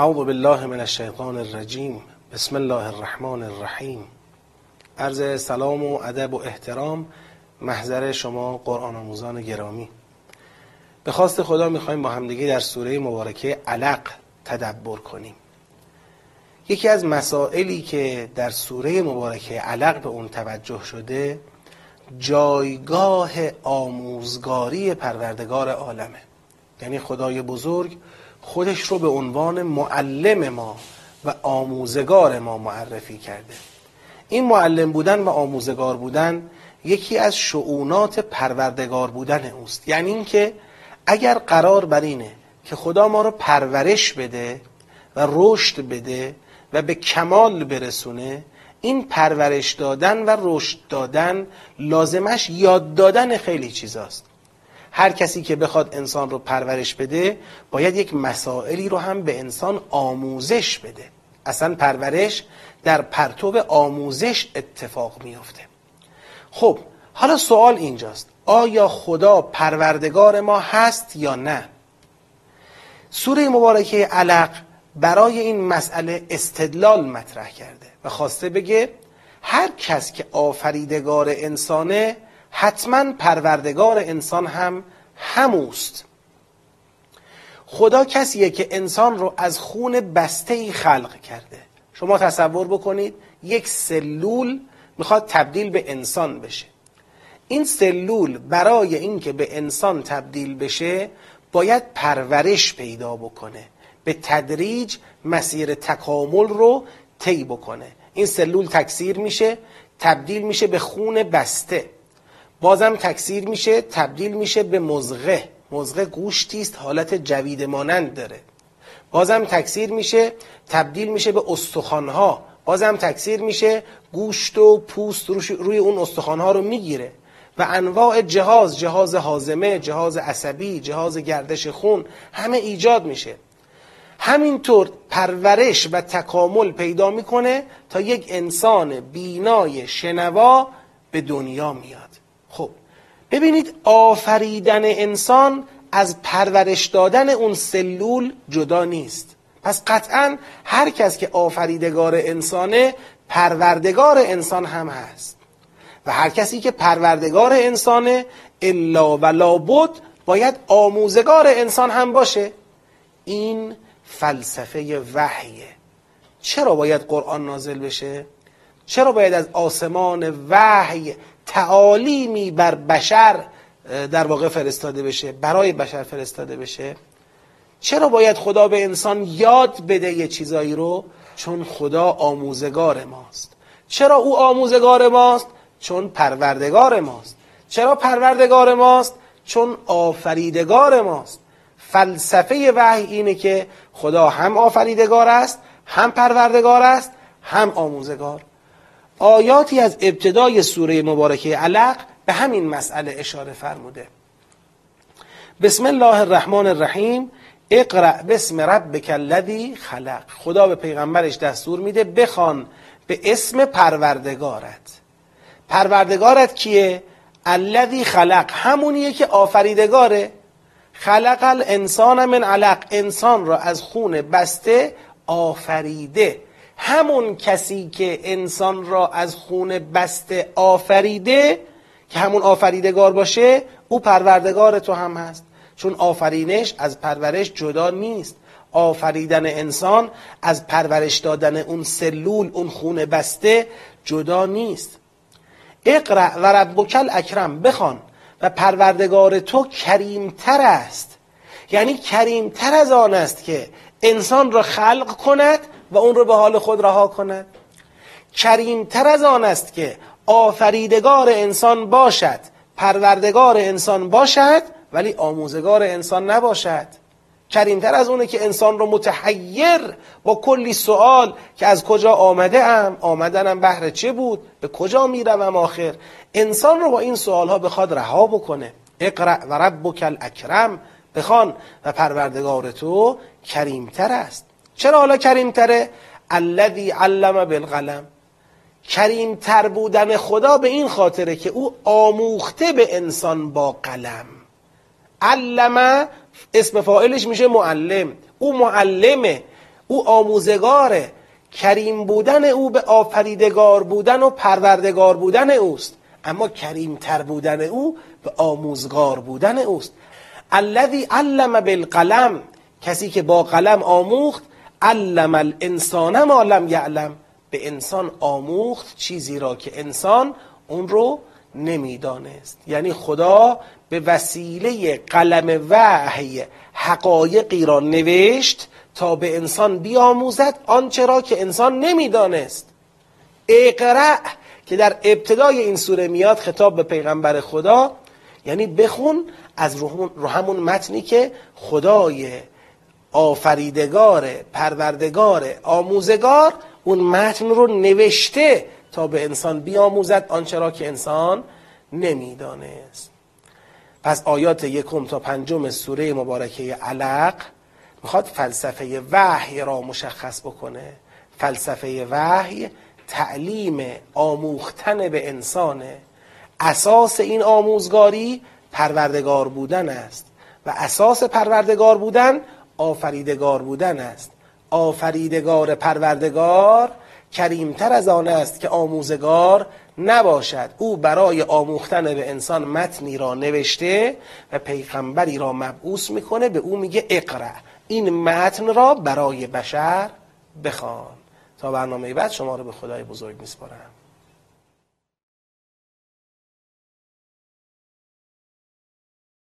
اعوذ بالله من الشیطان الرجیم. بسم الله الرحمن الرحیم. عرض سلام و ادب و احترام محضر شما قرآن آموزان گرامی. به خواست خدا می‌خوایم با همدیگه در سوره مبارکه علق تدبر کنیم. یکی از مسائلی که در سوره مبارکه علق به اون توجه شده جایگاه آموزگاری پروردگار عالمه. یعنی خدای بزرگ خودش رو به عنوان معلم ما و آموزگار ما معرفی کرده. این معلم بودن و آموزگار بودن یکی از شعونات پروردگار بودن اوست. یعنی اینکه اگر قرار بر اینه که خدا ما رو پرورش بده و رشد بده و به کمال برسونه این پرورش دادن و رشد دادن لازمش یاد دادن خیلی چیزاست. هر کسی که بخواد انسان رو پرورش بده باید یک مسائلی رو هم به انسان آموزش بده. اصلا پرورش در پرتو آموزش اتفاق میافته. خب حالا سوال اینجاست. آیا خدا پروردگار ما هست یا نه؟ سوره مبارکه علق برای این مسئله استدلال مطرح کرده و خواسته بگه هر کس که آفریدگار انسانه حتما پروردگار انسان هم هموست. خدا کسیه که انسان رو از خون بسته ای خلق کرده. شما تصور بکنید یک سلول می‌خواد تبدیل به انسان بشه. این سلول برای اینکه به انسان تبدیل بشه باید پرورش پیدا بکنه. به تدریج مسیر تکامل رو طی بکنه. این سلول تکثیر میشه تبدیل میشه به خون بسته. بازم تکثیر میشه تبدیل میشه به مزغه. مزغه گوشتی است حالت جوید مانند داره. بازم تکثیر میشه تبدیل میشه به استخوانها. بازم تکثیر میشه گوشت و پوست روی اون استخوانها رو می‌گیره. و انواع جهاز جهاز حازمه جهاز عصبی جهاز گردش خون همه ایجاد میشه. همینطور پرورش و تکامل پیدا می‌کنه تا یک انسان بینای شنوا به دنیا میاد. ببینید آفریدن انسان از پرورش دادن اون سلول جدا نیست. پس قطعا هر کس که آفریدگار انسانه پروردگار انسان هم هست. و هر کسی که پروردگار انسانه الا و لابد باید آموزگار انسان هم باشه. این فلسفه وحیه. چرا باید قرآن نازل بشه؟ چرا باید از آسمان وحی تعالیمی بر بشر در واقع فرستاده بشه برای بشر فرستاده بشه. چرا باید خدا به انسان یاد بده یه چیزایی رو؟ چون خدا آموزگار ماست. چرا او آموزگار ماست؟ چون پروردگار ماست. چرا پروردگار ماست؟ چون آفریدگار ماست. فلسفه وحی اینه که خدا هم آفریدگار است هم پروردگار است هم آموزگار. آیاتی از ابتدای سوره مبارکه علق به همین مسئله اشاره فرموده. بسم الله الرحمن الرحیم. اقرأ بسم ربک الذی خلق. خدا به پیغمبرش دستور میده بخوان به اسم پروردگارت. پروردگارت کیه؟ الذی خلق. همونیه که آفریدگاره. خلق الانسان من علق. انسان را از خون بسته آفریده. همون کسی که انسان را از خون بسته آفریده که همون آفریدگار باشه او پروردگار تو هم هست. چون آفرینش از پرورش جدا نیست. آفریدن انسان از پرورش دادن اون سلول اون خون بسته جدا نیست. اقرأ و ربک اکرم بخوان و پروردگار تو کریمتر است. یعنی کریمتر از آن است که انسان را خلق کند و اون رو به حال خود رها کند کریمتر از آن است که آفریدگار انسان باشد پروردگار انسان باشد ولی آموزگار انسان نباشد. کریمتر از اونه که انسان رو متحیر با کلی سوال که از کجا آمده ام آمدنم بهر چه بود به کجا می‌روم آخر؟ انسان رو با این سوال ها بخواد رها بکنه. اقرأ و ربک الاکرم. بخوان و پروردگار تو کریمتر است. چرا حالا کریمتره؟ الذی علم بالقلم. کریمتر بودن خدا به این خاطره که او آموخته به انسان با قلم. علم اسم فاعلش میشه معلم. او معلمه او آموزگاره. کریم بودن او به آفریدگار بودن و پروردگار بودن اوست. اما کریمتر بودن او به آموزگار بودن اوست. الذی علم بالقلم. کسی که با قلم آموخت علم الانسان ما لم یعلم. به انسان آموخت چیزی را که انسان اون رو نمی‌دانست. یعنی خدا به وسیله قلم وحی حقایقی را نوشت تا به انسان بیاموزد آنچه را که انسان نمی‌دانست. اقرع که در ابتدای این سوره میاد خطاب به پیغمبر خدا یعنی بخون از رو همون متنی که خدای آفریدگار پروردگار آموزگار اون متن رو نوشته تا به انسان بیاموزد آنچه را که انسان نمی‌دانست. پس آیات یکم تا پنجم سوره مبارکه علق می‌خواد فلسفه وحی را مشخص بکنه. فلسفه وحی تعلیم آموختن به انسانه اساس این آموزگاری پروردگار بودن است و اساس پروردگار بودن آفریدگار بودن است. آفریدگار پروردگار کریمتر از آن است که آموزگار نباشد. او برای آموختن به انسان متنی را نوشته و پیغمبری را مبعوث می‌کنه. به او میگه اقرا این متن را برای بشر بخوان. تا برنامه بعد شما رو به خدای بزرگ میسپارم.